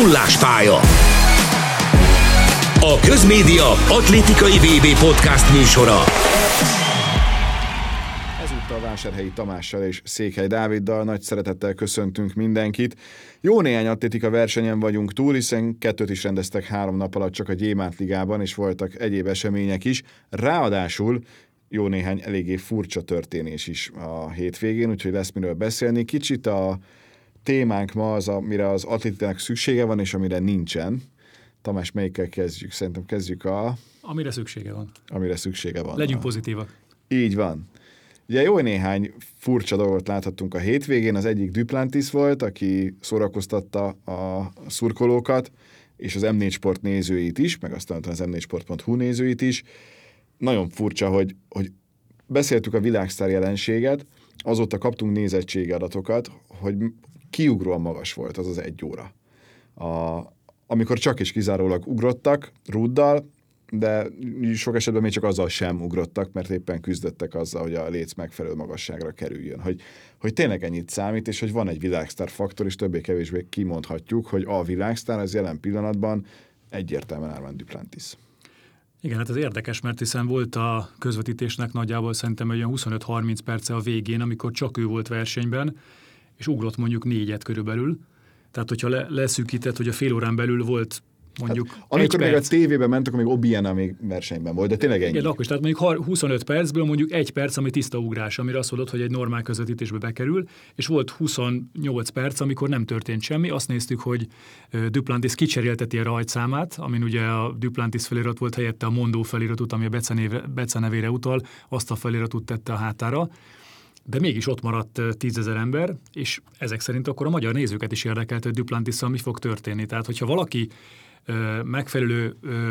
Nullás pálya. A Közmédia atlétikai VB podcast műsora. Ezúttal Vásárhelyi Tamással és Székely Dáviddal nagy szeretettel köszöntünk mindenkit. Jó néhány atlétika versenyen vagyunk túl, hiszen kettőt is rendeztek három nap alatt csak a Gyémánt Ligában, és voltak egyéb események is. Ráadásul jó néhány eléggé furcsa történés is a hétvégén, úgyhogy lesz miről beszélni. Kicsit a témánk ma az, amire az atlétikának szüksége van, és amire nincsen. Tamás, melyikkel kezdjük? Szerintem kezdjük a... Amire szüksége van. Amire szüksége van. Legyünk a... pozitívak. Így van. Ugye jó néhány furcsa dolgot láthattunk a hétvégén. Az egyik Duplantis volt, aki szórakoztatta a szurkolókat, és az M4 Sport nézőit is, meg aztán az m4sport.hu nézőit is. Nagyon furcsa, hogy, hogy beszéltük a világsztár jelenséget, azóta kaptunk nézettségi adatokat, hogy kiugróan magas volt az az egy óra. A, amikor csak és kizárólag ugrottak rúddal, de sok esetben még csak azzal sem ugrottak, mert éppen küzdöttek azzal, hogy a léc megfelelő magasságra kerüljön. Hogy, hogy tényleg ennyit számít, és hogy van egy világsztár faktor, és többé-kevésbé kimondhatjuk, hogy a világsztár az jelen pillanatban egyértelműen Armand Duplantis. Igen, hát ez érdekes, mert hiszen volt a közvetítésnek nagyjából szerintem olyan 25-30 perce a végén, amikor csak ő volt versenyben, és ugrott mondjuk négyet körülbelül. Tehát, hogyha le, leszűkített, hogy a fél órán belül volt mondjuk hát, Amikor még perc. a tévében ment, akkor még Obiena még versenyben volt, de tényleg ennyi. Igen, akkor is, tehát mondjuk 25 percből mondjuk egy perc, ami tiszta ugrás, amire azt mondod, hogy egy normál közvetítésbe bekerül, és volt 28 perc, amikor nem történt semmi. Azt néztük, hogy Duplantis kicserélteti a rajtszámát, amin ugye a Duplantis felirat volt helyette a Mondó feliratút, ami a Bece nevére utal, azt a feliratút tette a hátára de mégis ott maradt tízezer ember, és ezek szerint akkor a magyar nézőket is érdekelt, hogy duplantis mi fog történni. Tehát, hogyha valaki ö, megfelelő ö,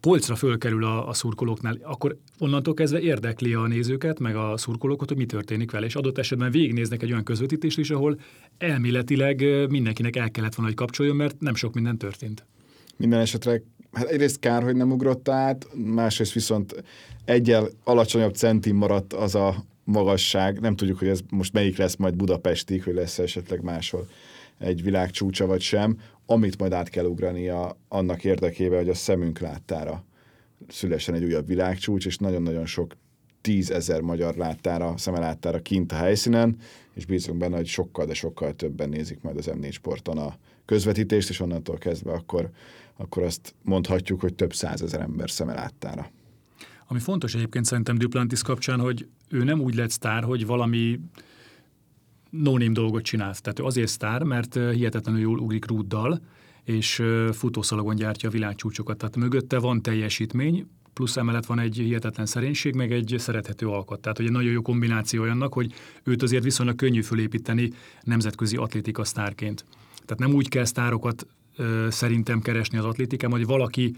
polcra fölkerül a, a szurkolóknál, akkor onnantól kezdve érdekli a nézőket, meg a szurkolókat, hogy mi történik vele, és adott esetben végignéznek egy olyan közvetítést is, ahol elméletileg mindenkinek el kellett volna, hogy kapcsoljon, mert nem sok minden történt. Minden esetre hát egyrészt kár, hogy nem ugrott át, másrészt viszont egyel alacsonyabb centim maradt az a magasság. Nem tudjuk, hogy ez most melyik lesz majd Budapestig, hogy lesz esetleg máshol egy világcsúcsa vagy sem, amit majd át kell ugrania annak érdekében, hogy a szemünk láttára szülessen egy újabb világcsúcs, és nagyon-nagyon sok tízezer magyar láttára, szemeláttára kint a helyszínen, és bízunk benne, hogy sokkal, de sokkal többen nézik majd az M4 sporton a közvetítést, és onnantól kezdve akkor, akkor azt mondhatjuk, hogy több százezer ember szemeláttára. Ami fontos egyébként szerintem Duplantis kapcsán, hogy ő nem úgy lett sztár, hogy valami no dolgot csinált. Tehát ő azért sztár, mert hihetetlenül jól ugrik rúddal, és futószalagon gyártja a világcsúcsokat. Tehát mögötte van teljesítmény, plusz emellett van egy hihetetlen szerénység, meg egy szerethető alkat. Tehát, hogy egy nagyon jó kombináció annak, hogy őt azért viszonylag könnyű fölépíteni nemzetközi atlétika sztárként. Tehát nem úgy kell sztárokat ö, szerintem keresni az atlétikában, hogy valaki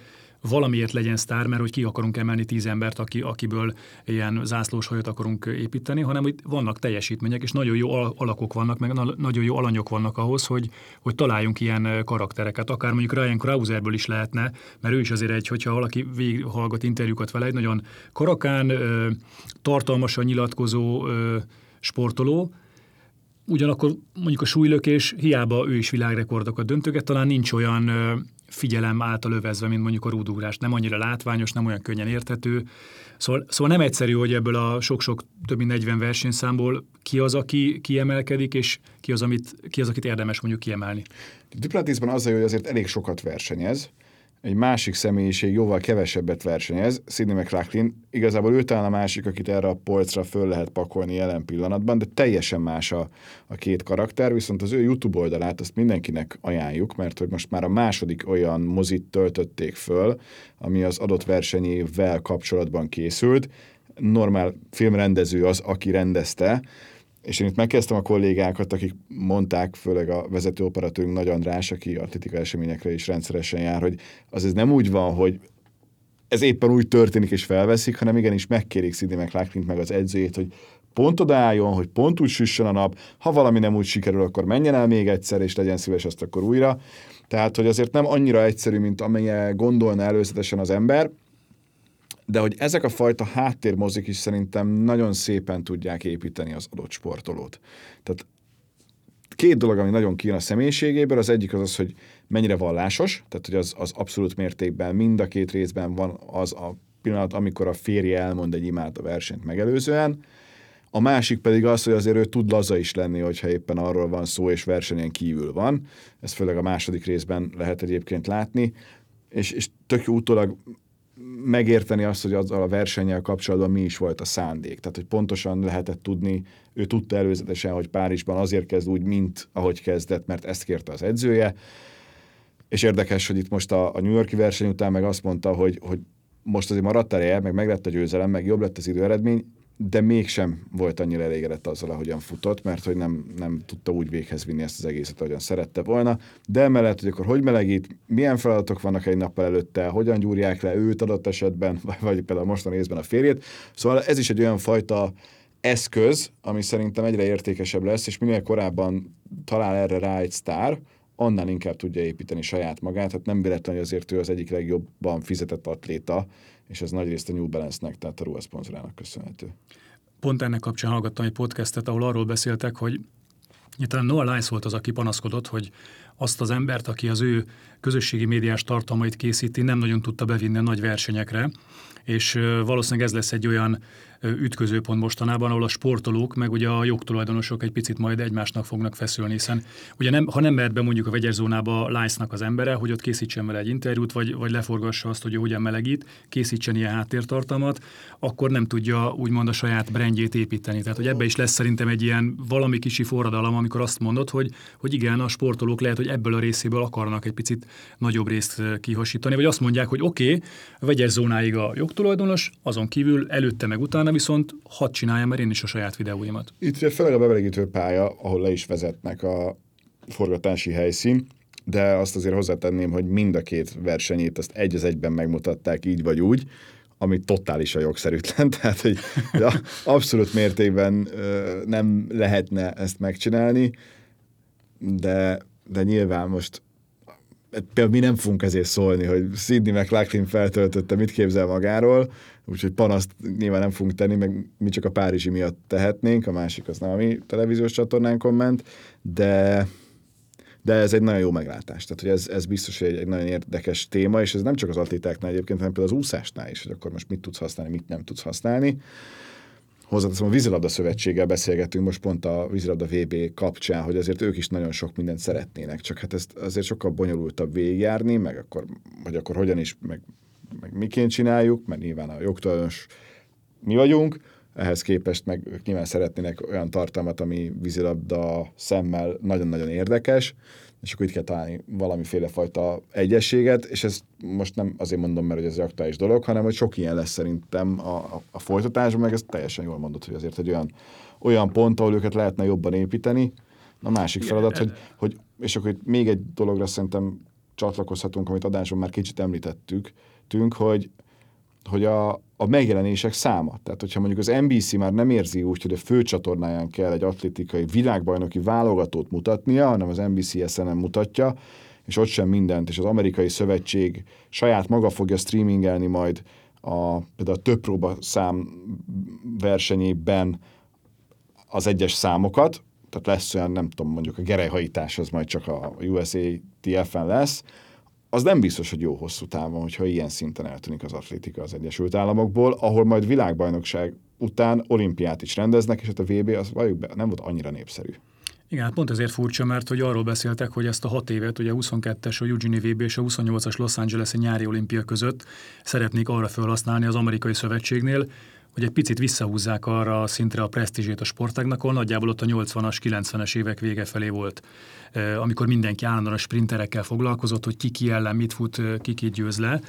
valamiért legyen sztár, mert hogy ki akarunk emelni tíz embert, aki, akiből ilyen zászlós hajat akarunk építeni, hanem hogy vannak teljesítmények, és nagyon jó alakok vannak, meg nagyon jó alanyok vannak ahhoz, hogy, hogy találjunk ilyen karaktereket. Akár mondjuk Ryan Krauserből is lehetne, mert ő is azért egy, hogyha valaki végighallgat interjúkat vele, egy nagyon karakán, tartalmasan nyilatkozó sportoló, ugyanakkor mondjuk a súlylökés, hiába ő is világrekordokat döntöget, talán nincs olyan figyelem által övezve, mint mondjuk a rúdugrás. Nem annyira látványos, nem olyan könnyen érthető. Szóval, szóval nem egyszerű, hogy ebből a sok-sok több mint 40 versenyszámból ki az, aki kiemelkedik, és ki az, amit, ki az akit érdemes mondjuk kiemelni. Duplantisban az, hogy azért elég sokat versenyez, egy másik személyiség jóval kevesebbet versenyez, Sidney McLaughlin. Igazából ő talán a másik, akit erre a polcra föl lehet pakolni jelen pillanatban, de teljesen más a, a két karakter, viszont az ő YouTube oldalát azt mindenkinek ajánljuk, mert hogy most már a második olyan mozit töltötték föl, ami az adott versenyével kapcsolatban készült. Normál filmrendező az, aki rendezte, és én itt megkezdtem a kollégákat, akik mondták, főleg a vezető operatőrünk Nagy András, aki atletika eseményekre is rendszeresen jár, hogy az ez nem úgy van, hogy ez éppen úgy történik és felveszik, hanem igenis megkérik Sidney McLaughlin meg az edzőjét, hogy pont odaálljon, hogy pont úgy süssön a nap, ha valami nem úgy sikerül, akkor menjen el még egyszer, és legyen szíves azt akkor újra. Tehát, hogy azért nem annyira egyszerű, mint amilyen gondolna előzetesen az ember, de hogy ezek a fajta háttérmozik is szerintem nagyon szépen tudják építeni az adott sportolót. Tehát két dolog, ami nagyon kijön a személyiségéből, az egyik az az, hogy mennyire vallásos, tehát hogy az, az abszolút mértékben mind a két részben van az a pillanat, amikor a férje elmond egy imát a versenyt megelőzően, a másik pedig az, hogy azért ő tud laza is lenni, hogyha éppen arról van szó, és versenyen kívül van. Ez főleg a második részben lehet egyébként látni, és, és tök jó utólag megérteni azt, hogy azzal a versennyel kapcsolatban mi is volt a szándék. Tehát, hogy pontosan lehetett tudni, ő tudta előzetesen, hogy Párizsban azért kezd úgy, mint ahogy kezdett, mert ezt kérte az edzője. És érdekes, hogy itt most a, a New Yorki verseny után meg azt mondta, hogy, hogy most azért maradt ereje, meg meg lett a győzelem, meg jobb lett az időeredmény, de mégsem volt annyira elégedett azzal, ahogyan futott, mert hogy nem, nem tudta úgy véghez vinni ezt az egészet, ahogyan szerette volna. De emellett, hogy akkor hogy melegít, milyen feladatok vannak egy nappal előtte, hogyan gyúrják le őt adott esetben, vagy, vagy például mostani részben a férjét. Szóval ez is egy olyan fajta eszköz, ami szerintem egyre értékesebb lesz, és minél korábban talál erre rá egy sztár, annál inkább tudja építeni saját magát. Hát nem véletlen, hogy azért ő az egyik legjobban fizetett atléta, és ez nagyrészt a New Balance-nek, tehát a ruhaszponzorának köszönhető. Pont ennek kapcsán hallgattam egy podcastet, ahol arról beszéltek, hogy talán Noah Lyles volt az, aki panaszkodott, hogy azt az embert, aki az ő közösségi médiás tartalmait készíti, nem nagyon tudta bevinni a nagy versenyekre, és valószínűleg ez lesz egy olyan ütközőpont mostanában, ahol a sportolók, meg ugye a jogtulajdonosok egy picit majd egymásnak fognak feszülni, hiszen ugye nem, ha nem mehet be mondjuk a vegyes zónába Lice-nak az embere, hogy ott készítsen vele egy interjút, vagy, vagy leforgassa azt, hogy hogyan melegít, készítsen ilyen háttértartalmat, akkor nem tudja úgymond a saját brandjét építeni. Tehát, hogy ebbe is lesz szerintem egy ilyen valami kisi forradalom, amikor azt mondod, hogy, hogy igen, a sportolók lehet, hogy ebből a részéből akarnak egy picit nagyobb részt kihasítani, vagy azt mondják, hogy oké, okay, vegyes zónáig a jogtulajdonos, azon kívül előtte meg utána viszont hadd csináljam, mert én is a saját videóimat. Itt főleg a bemelegítő pálya, ahol le is vezetnek a forgatási helyszín, de azt azért hozzátenném, hogy mind a két versenyét azt egy az egyben megmutatták így vagy úgy, ami totálisan jogszerűtlen, tehát hogy abszolút mértékben nem lehetne ezt megcsinálni, de, de nyilván most például mi nem fogunk ezért szólni, hogy Sidney McLaughlin feltöltötte, mit képzel magáról, úgyhogy panaszt nyilván nem fogunk tenni, meg mi csak a Párizsi miatt tehetnénk, a másik az nem a mi televíziós csatornánkon ment, de, de ez egy nagyon jó meglátás. Tehát, hogy ez, ez biztos, egy, egy nagyon érdekes téma, és ez nem csak az atlétáknál egyébként, hanem például az úszásnál is, hogy akkor most mit tudsz használni, mit nem tudsz használni. Hozzáteszem, a vízilabda szövetséggel beszélgetünk most pont a vízilabda VB kapcsán, hogy azért ők is nagyon sok mindent szeretnének, csak hát ezt azért sokkal bonyolultabb végigjárni, meg akkor, vagy akkor hogyan is, meg, meg miként csináljuk, mert nyilván a jogtulajdonos mi vagyunk, ehhez képest meg ők nyilván szeretnének olyan tartalmat, ami vízilabda szemmel nagyon-nagyon érdekes, és akkor itt kell találni valamiféle fajta egyességet, és ez most nem azért mondom, mert hogy ez egy aktuális dolog, hanem hogy sok ilyen lesz szerintem a, a, a folytatásban, meg ez teljesen jól mondott, hogy azért egy olyan, olyan pont, ahol őket lehetne jobban építeni. A másik feladat, hogy, hogy és akkor itt még egy dologra szerintem csatlakozhatunk, amit adáson már kicsit említettük, tünk, hogy, hogy a, a megjelenések száma. Tehát, hogyha mondjuk az NBC már nem érzi úgy, hogy a főcsatornáján kell egy atlétikai világbajnoki válogatót mutatnia, hanem az NBC nem mutatja, és ott sem mindent, és az amerikai szövetség saját maga fogja streamingelni majd a, például a több próba szám versenyében az egyes számokat, tehát lesz olyan, nem tudom, mondjuk a gerejhajítás az majd csak a USA TF-en lesz, az nem biztos, hogy jó hosszú távon, hogyha ilyen szinten eltűnik az atlétika az Egyesült Államokból, ahol majd világbajnokság után olimpiát is rendeznek, és hát a VB az valljuk be, nem volt annyira népszerű. Igen, hát pont ezért furcsa, mert hogy arról beszéltek, hogy ezt a hat évet, ugye a 22-es a Eugene VB és a 28-as Los Angeles-i nyári olimpia között szeretnék arra felhasználni az amerikai szövetségnél, hogy egy picit visszahúzzák arra a szintre a presztízsét a sportágnak, nagyjából ott a 80-as, 90-es évek vége felé volt, amikor mindenki állandóan a sprinterekkel foglalkozott, hogy ki ki ellen mit fut, ki ki győz le.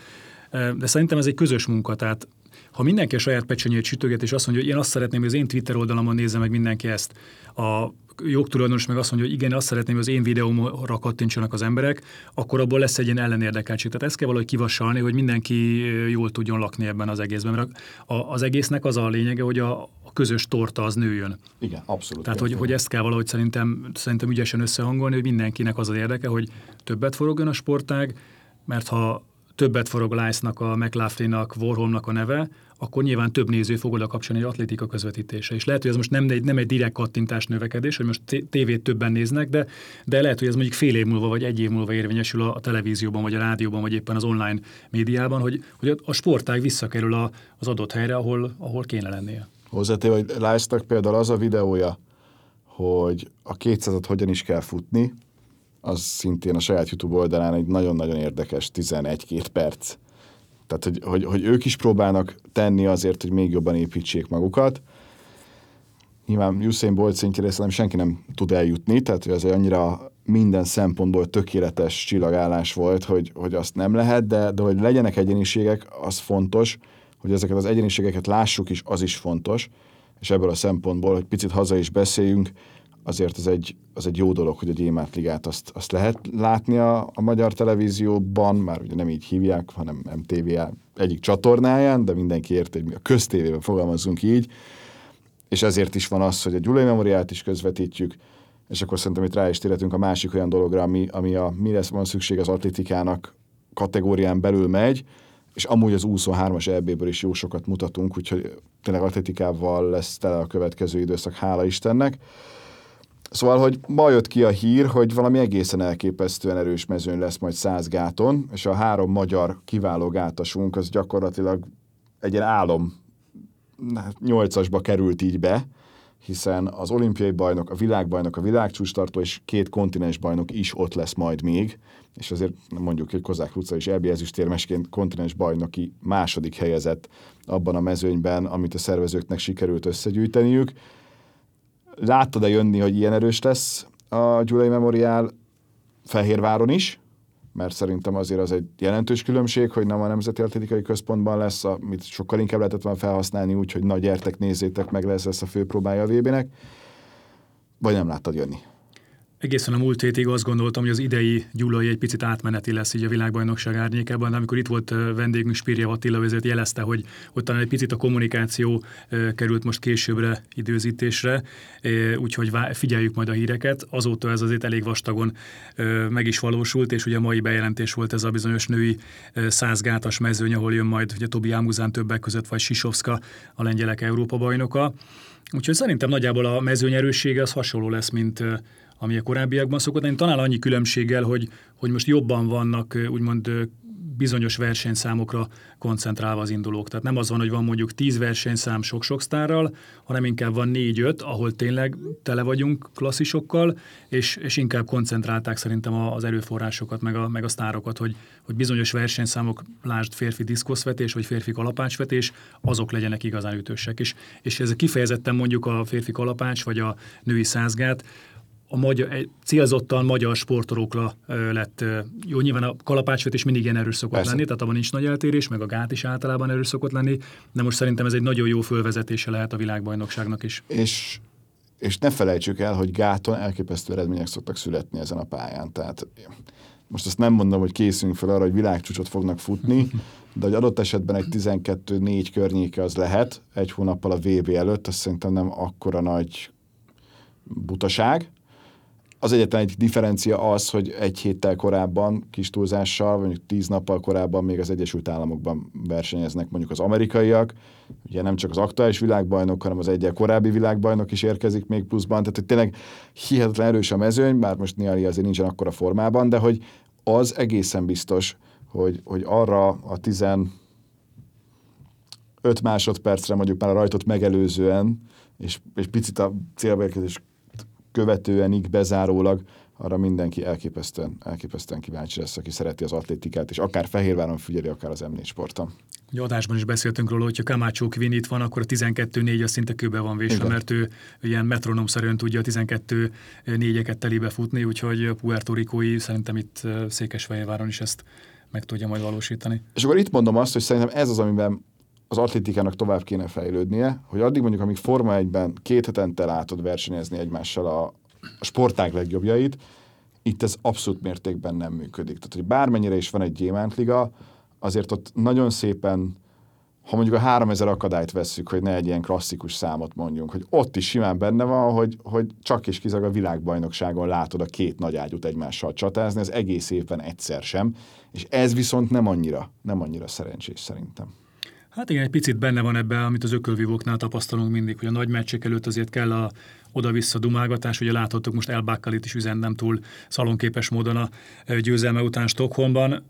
De szerintem ez egy közös munka, tehát ha mindenki a saját pecsenyét sütöget, és azt mondja, hogy én azt szeretném, hogy az én Twitter oldalamon nézze meg mindenki ezt, a jogtulajdonos meg azt mondja, hogy igen, azt szeretném, hogy az én videómra kattintsanak az emberek, akkor abból lesz egy ilyen ellenérdekeltség. Tehát ezt kell valahogy kivassalni, hogy mindenki jól tudjon lakni ebben az egészben. Mert az egésznek az a lényege, hogy a, a közös torta az nőjön. Igen, abszolút. Tehát, hogy, hogy ezt kell valahogy szerintem, szerintem ügyesen összehangolni, hogy mindenkinek az az érdeke, hogy többet forogjon a sportág, mert ha többet forog Lice-nak, a McLaughlin-nak, Warholmnak a neve, akkor nyilván több néző fog oda kapcsolni egy atlétika közvetítése. És lehet, hogy ez most nem egy, nem egy direkt kattintás növekedés, hogy most tévét többen néznek, de, de lehet, hogy ez mondjuk fél év múlva vagy egy év múlva érvényesül a, televízióban, vagy a rádióban, vagy éppen az online médiában, hogy, hogy a, a sportág visszakerül a, az adott helyre, ahol, ahol kéne lennie. Hozzátéve, hogy lice például az a videója, hogy a 200-at hogyan is kell futni, az szintén a saját YouTube oldalán egy nagyon-nagyon érdekes 11-2 perc. Tehát, hogy, hogy, hogy ők is próbálnak tenni azért, hogy még jobban építsék magukat. Nyilván Usain Bolt szintjére szerintem senki nem tud eljutni, tehát hogy ez annyira minden szempontból tökéletes csillagállás volt, hogy, hogy azt nem lehet, de, de hogy legyenek egyéniségek, az fontos, hogy ezeket az egyéniségeket lássuk is, az is fontos, és ebből a szempontból, hogy picit haza is beszéljünk, azért az egy, az egy jó dolog, hogy a Gyémánt Ligát azt, azt lehet látni a, a magyar televízióban, már ugye nem így hívják, hanem MTV egyik csatornáján, de mindenki érti, hogy mi a köztévében fogalmazunk így, és ezért is van az, hogy a Gyulai Memoriát is közvetítjük, és akkor szerintem itt rá is térhetünk a másik olyan dologra, ami, ami a mi lesz van szükség az atlétikának kategórián belül megy, és amúgy az 23-as EB-ből is jó sokat mutatunk, úgyhogy tényleg atletikával lesz tele a következő időszak, hála Istennek. Szóval, hogy ma jött ki a hír, hogy valami egészen elképesztően erős mezőn lesz majd száz gáton, és a három magyar kiváló gátasunk az gyakorlatilag egy ilyen álom nyolcasba került így be, hiszen az olimpiai bajnok, a világbajnok, a világcsústartó és két kontinens bajnok is ott lesz majd még, és azért mondjuk, hogy Kozák Luca is EB ezüstérmesként kontinens bajnoki második helyezett abban a mezőnyben, amit a szervezőknek sikerült összegyűjteniük. Láttad-e jönni, hogy ilyen erős lesz a Gyulai Memorial Fehérváron is? Mert szerintem azért az egy jelentős különbség, hogy nem a Nemzeti Atlétikai Központban lesz, amit sokkal inkább lehetett volna felhasználni úgy, hogy na gyertek, nézzétek meg, lesz lesz a főpróbája a VB-nek. Vagy nem láttad jönni? Egészen a múlt hétig azt gondoltam, hogy az idei gyulai egy picit átmeneti lesz így a világbajnokság árnyékában, de amikor itt volt vendégünk Spirja Attila, ezért jelezte, hogy ott talán egy picit a kommunikáció került most későbbre időzítésre, úgyhogy figyeljük majd a híreket. Azóta ez azért elég vastagon meg is valósult, és ugye a mai bejelentés volt ez a bizonyos női százgátas mezőny, ahol jön majd ugye Tobi Ámuzán többek között, vagy Sisovska, a lengyelek Európa bajnoka. Úgyhogy szerintem nagyjából a mezőny erőssége az hasonló lesz, mint ami a korábbiakban szokott lenni, talán annyi különbséggel, hogy, hogy most jobban vannak úgymond bizonyos versenyszámokra koncentrálva az indulók. Tehát nem az van, hogy van mondjuk tíz versenyszám sok-sok sztárral, hanem inkább van négy-öt, ahol tényleg tele vagyunk klasszisokkal, és, és inkább koncentrálták szerintem az erőforrásokat, meg a, meg a sztárokat, hogy, hogy bizonyos versenyszámok, lásd férfi diszkoszvetés, vagy férfi kalapácsvetés, azok legyenek igazán ütősek. És, és ez kifejezetten mondjuk a férfi kalapács, vagy a női százgát, a magyar, célzottan magyar sportolókra lett. Jó, nyilván a kalapácsvetés mindig ilyen erős szokott Persze. lenni, tehát abban nincs nagy eltérés, meg a gát is általában erős szokott lenni, de most szerintem ez egy nagyon jó fölvezetése lehet a világbajnokságnak is. És, és ne felejtsük el, hogy gáton elképesztő eredmények szoktak születni ezen a pályán. Tehát most azt nem mondom, hogy készülünk fel arra, hogy világcsúcsot fognak futni, de hogy adott esetben egy 12-4 környéke az lehet, egy hónappal a VB előtt, azt szerintem nem akkora nagy butaság, az egyetlen egy differencia az, hogy egy héttel korábban, kis túlzással, mondjuk tíz nappal korábban még az Egyesült Államokban versenyeznek mondjuk az amerikaiak, ugye nem csak az aktuális világbajnok, hanem az egyel korábbi világbajnok is érkezik még pluszban, tehát hogy tényleg hihetetlen erős a mezőny, bár most Niali azért nincsen akkora formában, de hogy az egészen biztos, hogy, hogy arra a 15 másodpercre mondjuk már a rajtot megelőzően, és, és picit a célbeérkezés követőenig bezárólag, arra mindenki elképesztően, elképesztően kíváncsi lesz, aki szereti az atlétikát, és akár Fehérváron figyeli, akár az M4 sporton. Egy adásban is beszéltünk róla, hogyha Camacho Quinn itt van, akkor a 12-4 az szinte kőbe van vésve, Igen. mert ő ilyen metronomszerűen tudja a 12 négyeket telébe futni, úgyhogy Puerto Ricói szerintem itt Székesfehérváron is ezt meg tudja majd valósítani. És akkor itt mondom azt, hogy szerintem ez az, amiben az atlétikának tovább kéne fejlődnie, hogy addig mondjuk, amíg Forma 1-ben két hetente látod versenyezni egymással a, a sportág legjobbjait, itt ez abszolút mértékben nem működik. Tehát, hogy bármennyire is van egy gyémántliga, azért ott nagyon szépen ha mondjuk a 3000 akadályt vesszük, hogy ne egy ilyen klasszikus számot mondjunk, hogy ott is simán benne van, hogy, hogy csak és kizárólag a világbajnokságon látod a két nagy ágyút egymással csatázni, az egész évben egyszer sem, és ez viszont nem annyira, nem annyira szerencsés szerintem. Hát igen, egy picit benne van ebben, amit az ökölvívóknál tapasztalunk mindig, hogy a nagy meccsek előtt azért kell a oda-vissza dumálgatás. Ugye láthattuk most Elbákkal itt is üzen túl szalonképes módon a győzelme után Stockholmban.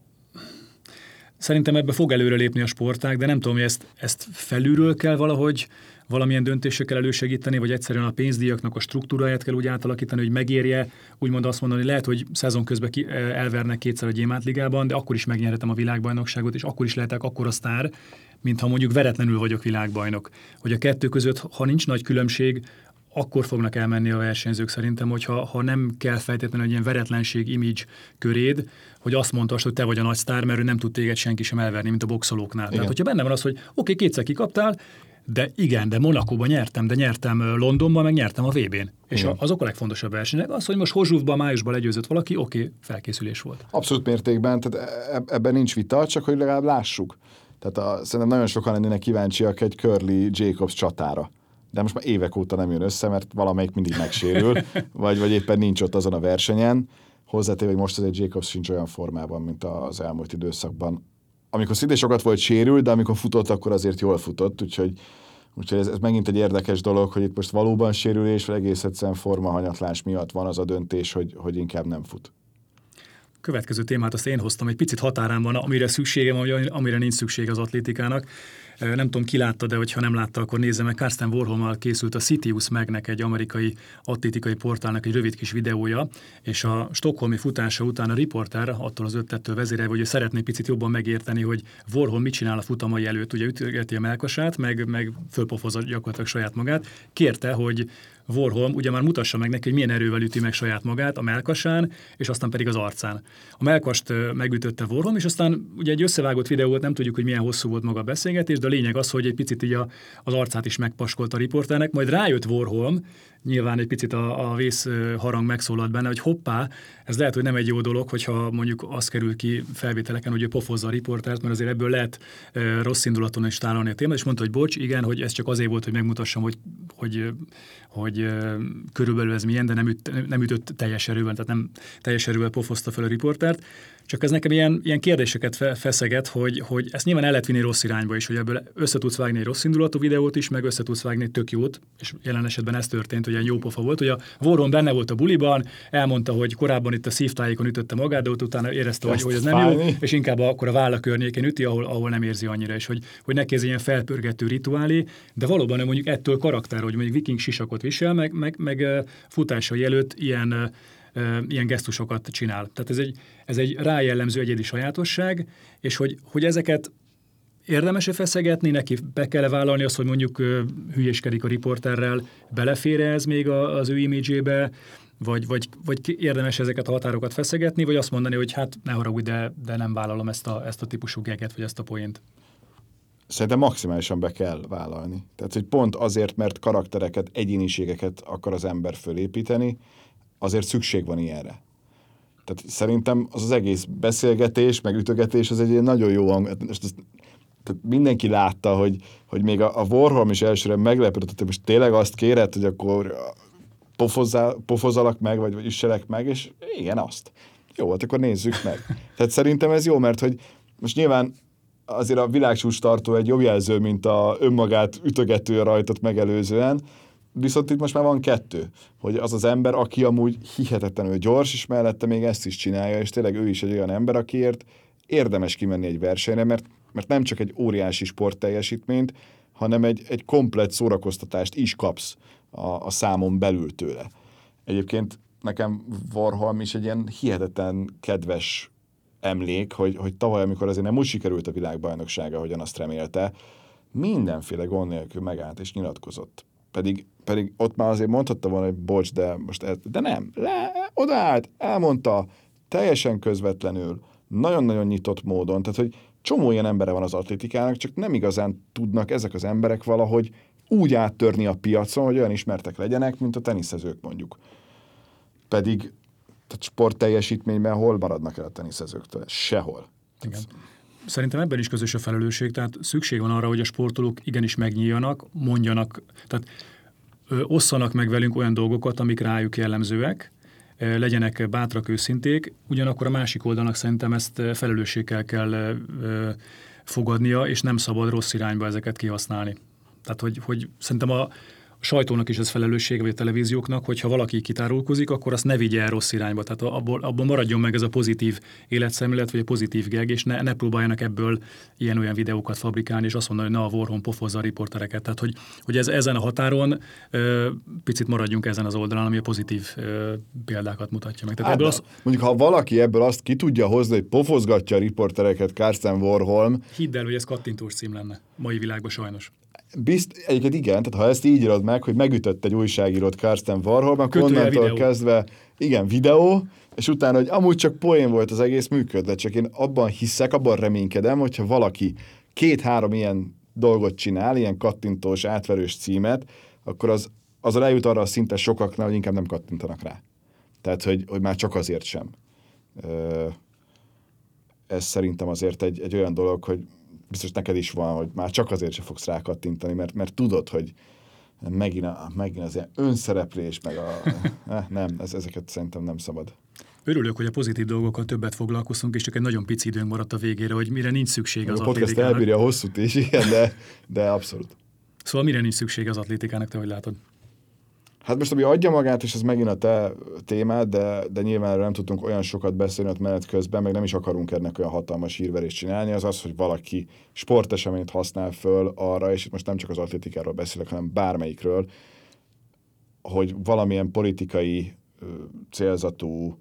Szerintem ebbe fog előrelépni a sportág, de nem tudom, hogy ezt, ezt felülről kell valahogy valamilyen döntésekkel elősegíteni, vagy egyszerűen a pénzdíjaknak a struktúráját kell úgy átalakítani, hogy megérje, úgymond azt mondani, lehet, hogy szezon közben ki, elvernek kétszer a Gyémánt ligában, de akkor is megnyerhetem a világbajnokságot, és akkor is lehetek akkor a sztár, mintha mondjuk veretlenül vagyok világbajnok. Hogy a kettő között, ha nincs nagy különbség, akkor fognak elmenni a versenyzők szerintem, hogyha ha nem kell feltétlenül egy ilyen veretlenség image köréd, hogy azt mondta, hogy te vagy a nagy sztár, mert ő nem tud téged senki sem elverni, mint a boxolóknál. Igen. Tehát, hogyha benne van az, hogy oké, okay, kétszer kikaptál, de igen, de Monakóban nyertem, de nyertem Londonban, meg nyertem a VB-n. És igen. azok a legfontosabb versenyek. Az, hogy most Hozsúvban, májusban legyőzött valaki, oké, okay, felkészülés volt. Abszolút mértékben, tehát e- ebben nincs vita, csak hogy legalább lássuk. Tehát a, szerintem nagyon sokan lennének kíváncsiak egy Curly Jacobs csatára de most már évek óta nem jön össze, mert valamelyik mindig megsérül, vagy, vagy éppen nincs ott azon a versenyen. Hozzátéve, hogy most az egy Jacobs sincs olyan formában, mint az elmúlt időszakban. Amikor szintén sokat volt sérül, de amikor futott, akkor azért jól futott, úgyhogy, úgyhogy ez, ez megint egy érdekes dolog, hogy itt most valóban sérülés, vagy egész egyszerűen formahanyatlás miatt van az a döntés, hogy, hogy inkább nem fut következő témát azt én hoztam, egy picit határán van, amire szükségem, amire nincs szükség az atlétikának. Nem tudom, ki látta, de hogyha nem látta, akkor nézze meg. Karsten Warholmal készült a Citius Megnek, egy amerikai atlétikai portálnak egy rövid kis videója, és a stokholmi futása után a riporter attól az ötlettől vezérelve, hogy ő szeretné picit jobban megérteni, hogy Warhol mit csinál a futamai előtt, ugye ütögeti a melkasát, meg, meg fölpofozza gyakorlatilag saját magát. Kérte, hogy Warholm ugye már mutassa meg neki, hogy milyen erővel üti meg saját magát a melkasán, és aztán pedig az arcán. A melkast megütötte Warholm, és aztán ugye egy összevágott videó volt, nem tudjuk, hogy milyen hosszú volt maga a beszélgetés, de a lényeg az, hogy egy picit így a, az arcát is megpaskolt a riporternek, majd rájött Warholm, nyilván egy picit a, a vész harang megszólalt benne, hogy hoppá, ez lehet, hogy nem egy jó dolog, hogyha mondjuk az kerül ki felvételeken, hogy ő pofozza a riportert, mert azért ebből lehet rossz indulaton is tálalni a témát, és mondta, hogy bocs, igen, hogy ez csak azért volt, hogy megmutassam, hogy, hogy, hogy körülbelül ez milyen, de nem, üt, nem ütött teljes erővel, tehát nem teljes erővel pofozta fel a riportert. Csak ez nekem ilyen, ilyen kérdéseket fe, feszeget, hogy, hogy ezt nyilván el lehet vinni rossz irányba is, hogy ebből össze tudsz vágni egy rossz indulatú videót is, meg össze tudsz vágni tök jót, és jelen esetben ez történt, hogy ilyen jó pofa volt, hogy a Voron benne volt a buliban, elmondta, hogy korábban itt a szívtájékon ütötte magát, de ott utána érezte, hogy, hogy ez nem fájni. jó, és inkább akkor a válla környékén üti, ahol, ahol nem érzi annyira, és hogy, hogy neki ez ilyen felpörgető rituálé, de valóban mondjuk ettől karakter, hogy mondjuk viking sisakot visel, meg, meg, meg futásai előtt ilyen ilyen gesztusokat csinál. Tehát ez egy, ez egy rájellemző egyedi sajátosság, és hogy, hogy ezeket érdemes-e feszegetni, neki be kell vállalni azt, hogy mondjuk hülyéskedik a riporterrel, belefér ez még az ő imidzsébe, vagy, vagy, vagy érdemes ezeket a határokat feszegetni, vagy azt mondani, hogy hát ne haragudj, de, de nem vállalom ezt a, ezt a típusú geget, vagy ezt a poént. Szerintem maximálisan be kell vállalni. Tehát, hogy pont azért, mert karaktereket, egyéniségeket akar az ember fölépíteni, azért szükség van ilyenre. Tehát szerintem az az egész beszélgetés, meg ütögetés, az egy ilyen nagyon jó hang. Most ezt, tehát mindenki látta, hogy, hogy még a, a Warholm is elsőre meglepődött, hogy most tényleg azt kéred, hogy akkor pofozalak meg, vagy, vagy üsselek meg, és igen, azt. Jó, hát akkor nézzük meg. Tehát szerintem ez jó, mert hogy most nyilván azért a világsús tartó egy jobb jelző, mint a önmagát ütögető rajtot megelőzően, Viszont itt most már van kettő, hogy az az ember, aki amúgy hihetetlenül gyors, és mellette még ezt is csinálja, és tényleg ő is egy olyan ember, akiért érdemes kimenni egy versenyre, mert, mert nem csak egy óriási sportteljesítményt, hanem egy, egy komplet szórakoztatást is kapsz a, a számon belül tőle. Egyébként nekem Warholm is egy ilyen hihetetlen kedves emlék, hogy, hogy tavaly, amikor azért nem úgy sikerült a világbajnoksága, ahogyan azt remélte, mindenféle gond nélkül megállt és nyilatkozott pedig, pedig ott már azért mondhatta volna, hogy bocs, de most ez, de nem, le, odaállt, elmondta, teljesen közvetlenül, nagyon-nagyon nyitott módon, tehát hogy csomó ilyen embere van az atlétikának, csak nem igazán tudnak ezek az emberek valahogy úgy áttörni a piacon, hogy olyan ismertek legyenek, mint a teniszezők mondjuk. Pedig tehát sport teljesítményben hol maradnak el a teniszezőktől? Sehol. Igen. Szerintem ebben is közös a felelősség, tehát szükség van arra, hogy a sportolók igenis megnyíljanak, mondjanak, tehát ö, osszanak meg velünk olyan dolgokat, amik rájuk jellemzőek, ö, legyenek bátrak, őszinték, ugyanakkor a másik oldalnak szerintem ezt felelősséggel kell ö, fogadnia, és nem szabad rossz irányba ezeket kihasználni. Tehát, hogy, hogy szerintem a, sajtónak is ez felelőssége, vagy a televízióknak, hogyha valaki kitárulkozik, akkor azt ne vigye el rossz irányba. Tehát abból, abból maradjon meg ez a pozitív életszemlélet, vagy a pozitív geg, és ne, ne próbáljanak ebből ilyen-olyan videókat fabrikálni, és azt mondani, hogy na a Warhol pofozza a riportereket. Tehát, hogy, hogy ez, ezen a határon ö, picit maradjunk ezen az oldalon, ami a pozitív ö, példákat mutatja meg. Tehát hát, ebből az... Mondjuk, ha valaki ebből azt ki tudja hozni, hogy pofozgatja a riportereket Karsten Warholm. Hidd el, hogy ez kattintós cím lenne. Mai világban sajnos. Bizt, egyébként igen, tehát ha ezt így írod meg, hogy megütött egy újságírót Karsten Warhol, akkor onnantól kezdve, igen, videó, és utána, hogy amúgy csak poén volt az egész működve, csak én abban hiszek, abban reménykedem, hogyha valaki két-három ilyen dolgot csinál, ilyen kattintós, átverős címet, akkor az, az eljut arra a szinte sokaknál, hogy inkább nem kattintanak rá. Tehát, hogy, hogy már csak azért sem. Ez szerintem azért egy, egy olyan dolog, hogy biztos neked is van, hogy már csak azért sem fogsz rákattintani, mert, mert tudod, hogy megint, a, megint az ilyen önszereplés, meg a... eh, nem, ez, ezeket szerintem nem szabad. Örülök, hogy a pozitív dolgokkal többet foglalkozunk, és csak egy nagyon pici időnk maradt a végére, hogy mire nincs szükség az a podcast elbírja a hosszút is, igen, de, de abszolút. Szóval mire nincs szükség az atlétikának, te hogy látod? Hát most, ami adja magát, és ez megint a te témád, de, de nyilván nem tudtunk olyan sokat beszélni ott menet közben, meg nem is akarunk ennek olyan hatalmas hírverést csinálni, az az, hogy valaki sporteseményt használ föl arra, és itt most nem csak az atlétikáról beszélek, hanem bármelyikről, hogy valamilyen politikai célzatú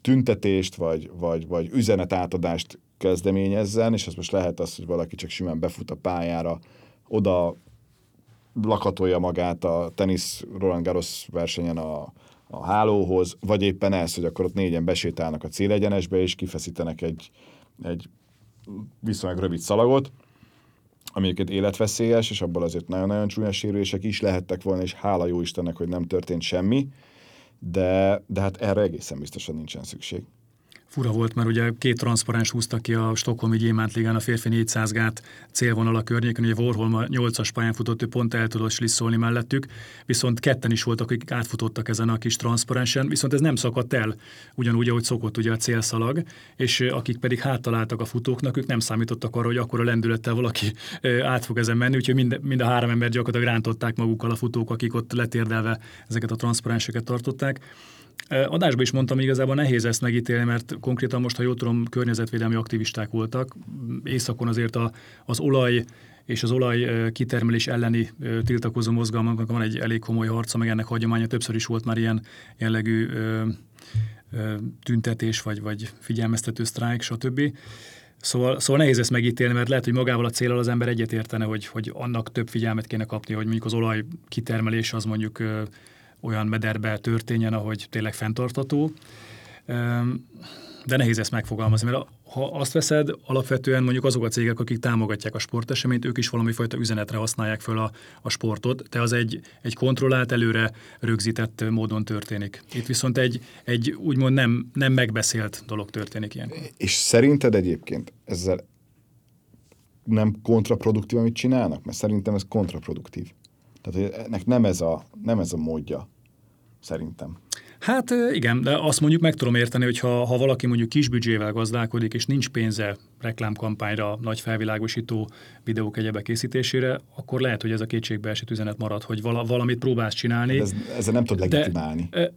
tüntetést, vagy, vagy, vagy üzenetátadást kezdeményezzen, és ez most lehet az, hogy valaki csak simán befut a pályára, oda lakatolja magát a tenisz Roland Garros versenyen a, a hálóhoz, vagy éppen ez, hogy akkor ott négyen besétálnak a célegyenesbe, és kifeszítenek egy, egy viszonylag rövid szalagot, ami egyébként életveszélyes, és abból azért nagyon-nagyon csúnya sérülések is lehettek volna, és hála jó Istennek, hogy nem történt semmi, de, de hát erre egészen biztosan nincsen szükség fura volt, mert ugye két transzparens húztak ki a Stockholmi Gyémántligán a férfi 400 gát célvonal a környéken, ugye Warholm a 8-as pályán futott, ő pont el tudott slisszolni mellettük, viszont ketten is voltak, akik átfutottak ezen a kis transzparensen, viszont ez nem szakadt el, ugyanúgy, ahogy szokott ugye a célszalag, és akik pedig háttaláltak a futóknak, ők nem számítottak arra, hogy akkor a lendülettel valaki át fog ezen menni, úgyhogy mind, mind a három ember gyakorlatilag rántották magukkal a futók, akik ott letérdelve ezeket a transzparenseket tartották. Adásban is mondtam, igazából nehéz ezt megítélni, mert konkrétan most, ha jól tudom, környezetvédelmi aktivisták voltak. Északon azért a, az olaj és az olaj kitermelés elleni tiltakozó mozgalmaknak van egy elég komoly harca, meg ennek hagyománya többször is volt már ilyen jellegű tüntetés, vagy, vagy figyelmeztető sztrájk, stb. Szóval, szóval nehéz ezt megítélni, mert lehet, hogy magával a célral az ember egyetértene, hogy, hogy annak több figyelmet kéne kapni, hogy mondjuk az olaj kitermelés az mondjuk olyan mederbe történjen, ahogy tényleg fenntartató. De nehéz ezt megfogalmazni, mert ha azt veszed, alapvetően mondjuk azok a cégek, akik támogatják a sporteseményt, ők is valami fajta üzenetre használják föl a, a sportot, de az egy, egy kontrollált, előre rögzített módon történik. Itt viszont egy, egy úgymond nem, nem megbeszélt dolog történik ilyenkor. És szerinted egyébként ezzel nem kontraproduktív, amit csinálnak? Mert szerintem ez kontraproduktív. Tehát ennek nem ez a, nem ez a módja, szerintem. Hát igen, de azt mondjuk meg tudom érteni, hogy ha, ha valaki mondjuk kis büdzsével gazdálkodik, és nincs pénze reklámkampányra, nagy felvilágosító videók egyebe készítésére, akkor lehet, hogy ez a kétségbeesett üzenet marad, hogy vala, valamit próbálsz csinálni. De ez, ezzel nem tud legitimálni. De,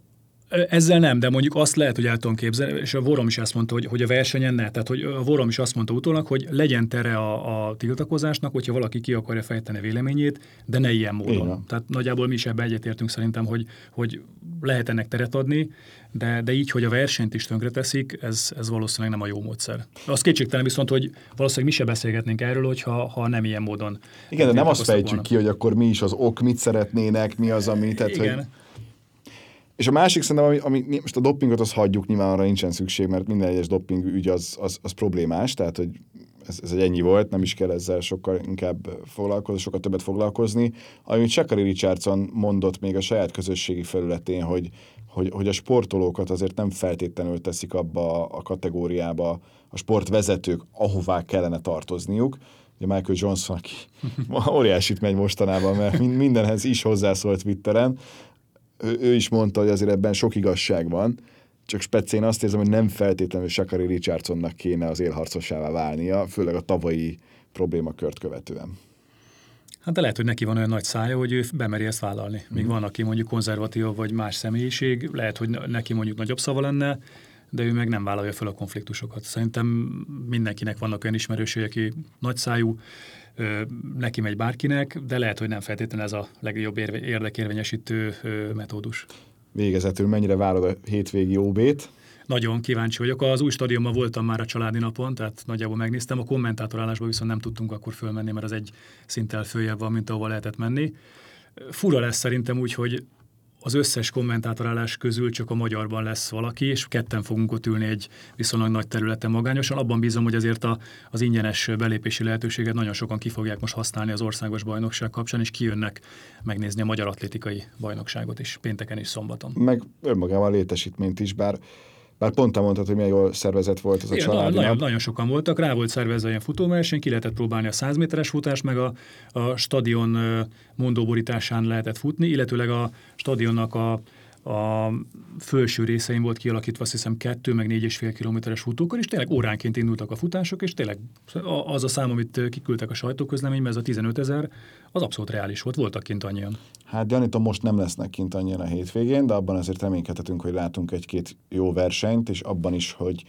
ezzel nem, de mondjuk azt lehet, hogy el tudom képzelni, és a Vorom is azt mondta, hogy, hogy a versenyen ne. Tehát, hogy a Vorom is azt mondta utólag, hogy legyen tere a, a tiltakozásnak, hogyha valaki ki akarja fejteni véleményét, de ne ilyen módon. Igen. Tehát nagyjából mi is ebbe egyetértünk szerintem, hogy, hogy lehet ennek teret adni, de, de így, hogy a versenyt is tönkreteszik, ez, ez valószínűleg nem a jó módszer. Az kétségtelen viszont, hogy valószínűleg mi se beszélgetnénk erről, hogyha, ha nem ilyen módon. Igen, de nem azt fejtsük volna. ki, hogy akkor mi is az ok, mit szeretnének, mi az, ami... Tehát, Igen. Hogy és a másik szerintem, ami, ami most a doppingot az hagyjuk, nyilván arra nincsen szükség, mert minden egyes dopping ügy az, az, az problémás, tehát hogy ez, ez egy ennyi volt, nem is kell ezzel sokkal inkább foglalkozni, sokkal többet foglalkozni. Amit Sakari Richardson mondott még a saját közösségi felületén, hogy, hogy, hogy a sportolókat azért nem feltétlenül teszik abba a kategóriába a sportvezetők, ahová kellene tartozniuk. Ugye Michael Johnson, aki óriásit megy mostanában, mert mindenhez is hozzászólt Twitteren, ő, ő is mondta, hogy azért ebben sok igazság van, csak specién azt érzem, hogy nem feltétlenül Sakari Richardsonnak kéne az élharcosává válnia, főleg a tavalyi problémakört követően. Hát de lehet, hogy neki van olyan nagy szája, hogy ő bemeri ezt vállalni. Míg mm. van, aki mondjuk konzervatív vagy más személyiség, lehet, hogy neki mondjuk nagyobb szava lenne, de ő meg nem vállalja fel a konfliktusokat. Szerintem mindenkinek vannak olyan ismerősei, aki nagyszájú, neki megy bárkinek, de lehet, hogy nem feltétlenül ez a legjobb érdekérvényesítő metódus. Végezetül mennyire várod a hétvégi OB-t? Nagyon kíváncsi vagyok. Az új stadionban voltam már a családi napon, tehát nagyjából megnéztem. A kommentátorálásba viszont nem tudtunk akkor fölmenni, mert az egy szinttel följebb van, mint ahova lehetett menni. Fura lesz szerintem úgy, hogy az összes kommentátorálás közül csak a magyarban lesz valaki, és ketten fogunk ott ülni egy viszonylag nagy területen magányosan. Abban bízom, hogy azért a, az ingyenes belépési lehetőséget nagyon sokan ki fogják most használni az országos bajnokság kapcsán, és kijönnek megnézni a magyar atlétikai bajnokságot is, pénteken és szombaton. Meg önmagában a létesítményt is, bár bár pont te mondtad, hogy milyen jól szervezett volt ez a Igen, család. Nagyon, nagyon sokan voltak, rá volt szervezve ilyen futóverseny, ki lehetett próbálni a 100 méteres futást, meg a, a stadion mondóborításán lehetett futni, illetőleg a stadionnak a a felső részein volt kialakítva azt hiszem kettő, meg négy és fél kilométeres futókor, és tényleg óránként indultak a futások, és tényleg az a szám, amit kiküldtek a sajtóközleményben, ez a 15 ezer, az abszolút reális volt, voltak kint annyian. Hát gyanítom, most nem lesznek kint annyian a hétvégén, de abban azért reménykedhetünk, hogy látunk egy-két jó versenyt, és abban is, hogy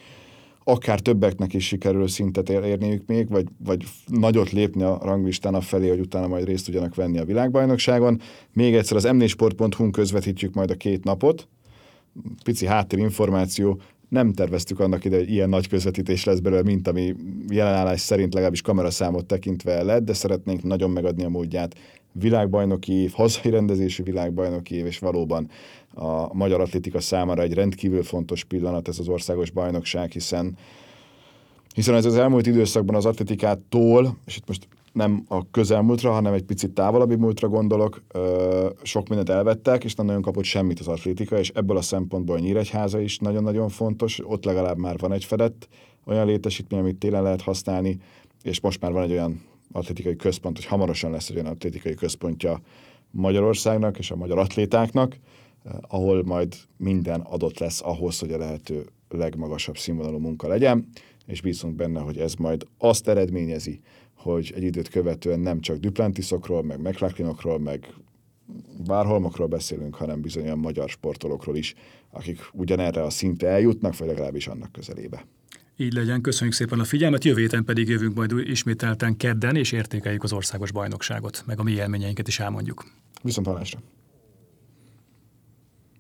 akár többeknek is sikerül szintet érniük még, vagy, vagy nagyot lépni a ranglistán a felé, hogy utána majd részt tudjanak venni a világbajnokságon. Még egyszer az mnsport.hu-n közvetítjük majd a két napot. Pici háttérinformáció, nem terveztük annak ide, hogy ilyen nagy közvetítés lesz belőle, mint ami jelenállás szerint legalábbis kameraszámot tekintve lett, de szeretnénk nagyon megadni a módját. Világbajnoki év, hazai rendezésű világbajnoki év, és valóban a magyar atlétika számára egy rendkívül fontos pillanat ez az országos bajnokság, hiszen hiszen ez az elmúlt időszakban az atletikától, és itt most nem a közelmúltra, hanem egy picit távolabbi múltra gondolok, sok mindent elvettek, és nem nagyon kapott semmit az atlétika, és ebből a szempontból a Nyíregyháza is nagyon-nagyon fontos, ott legalább már van egy fedett olyan létesítmény, amit télen lehet használni, és most már van egy olyan atlétikai központ, hogy hamarosan lesz egy olyan atlétikai központja Magyarországnak és a magyar atlétáknak, ahol majd minden adott lesz ahhoz, hogy a lehető legmagasabb színvonalú munka legyen, és bízunk benne, hogy ez majd azt eredményezi, hogy egy időt követően nem csak Duplantisokról, meg McLachlanokról, meg Várholmokról beszélünk, hanem bizony olyan magyar sportolókról is, akik ugyanerre a szintre eljutnak, vagy legalábbis annak közelébe. Így legyen, köszönjük szépen a figyelmet, jövő héten pedig jövünk majd ismételten kedden, és értékeljük az országos bajnokságot, meg a mi élményeinket is elmondjuk. Viszont hallásra!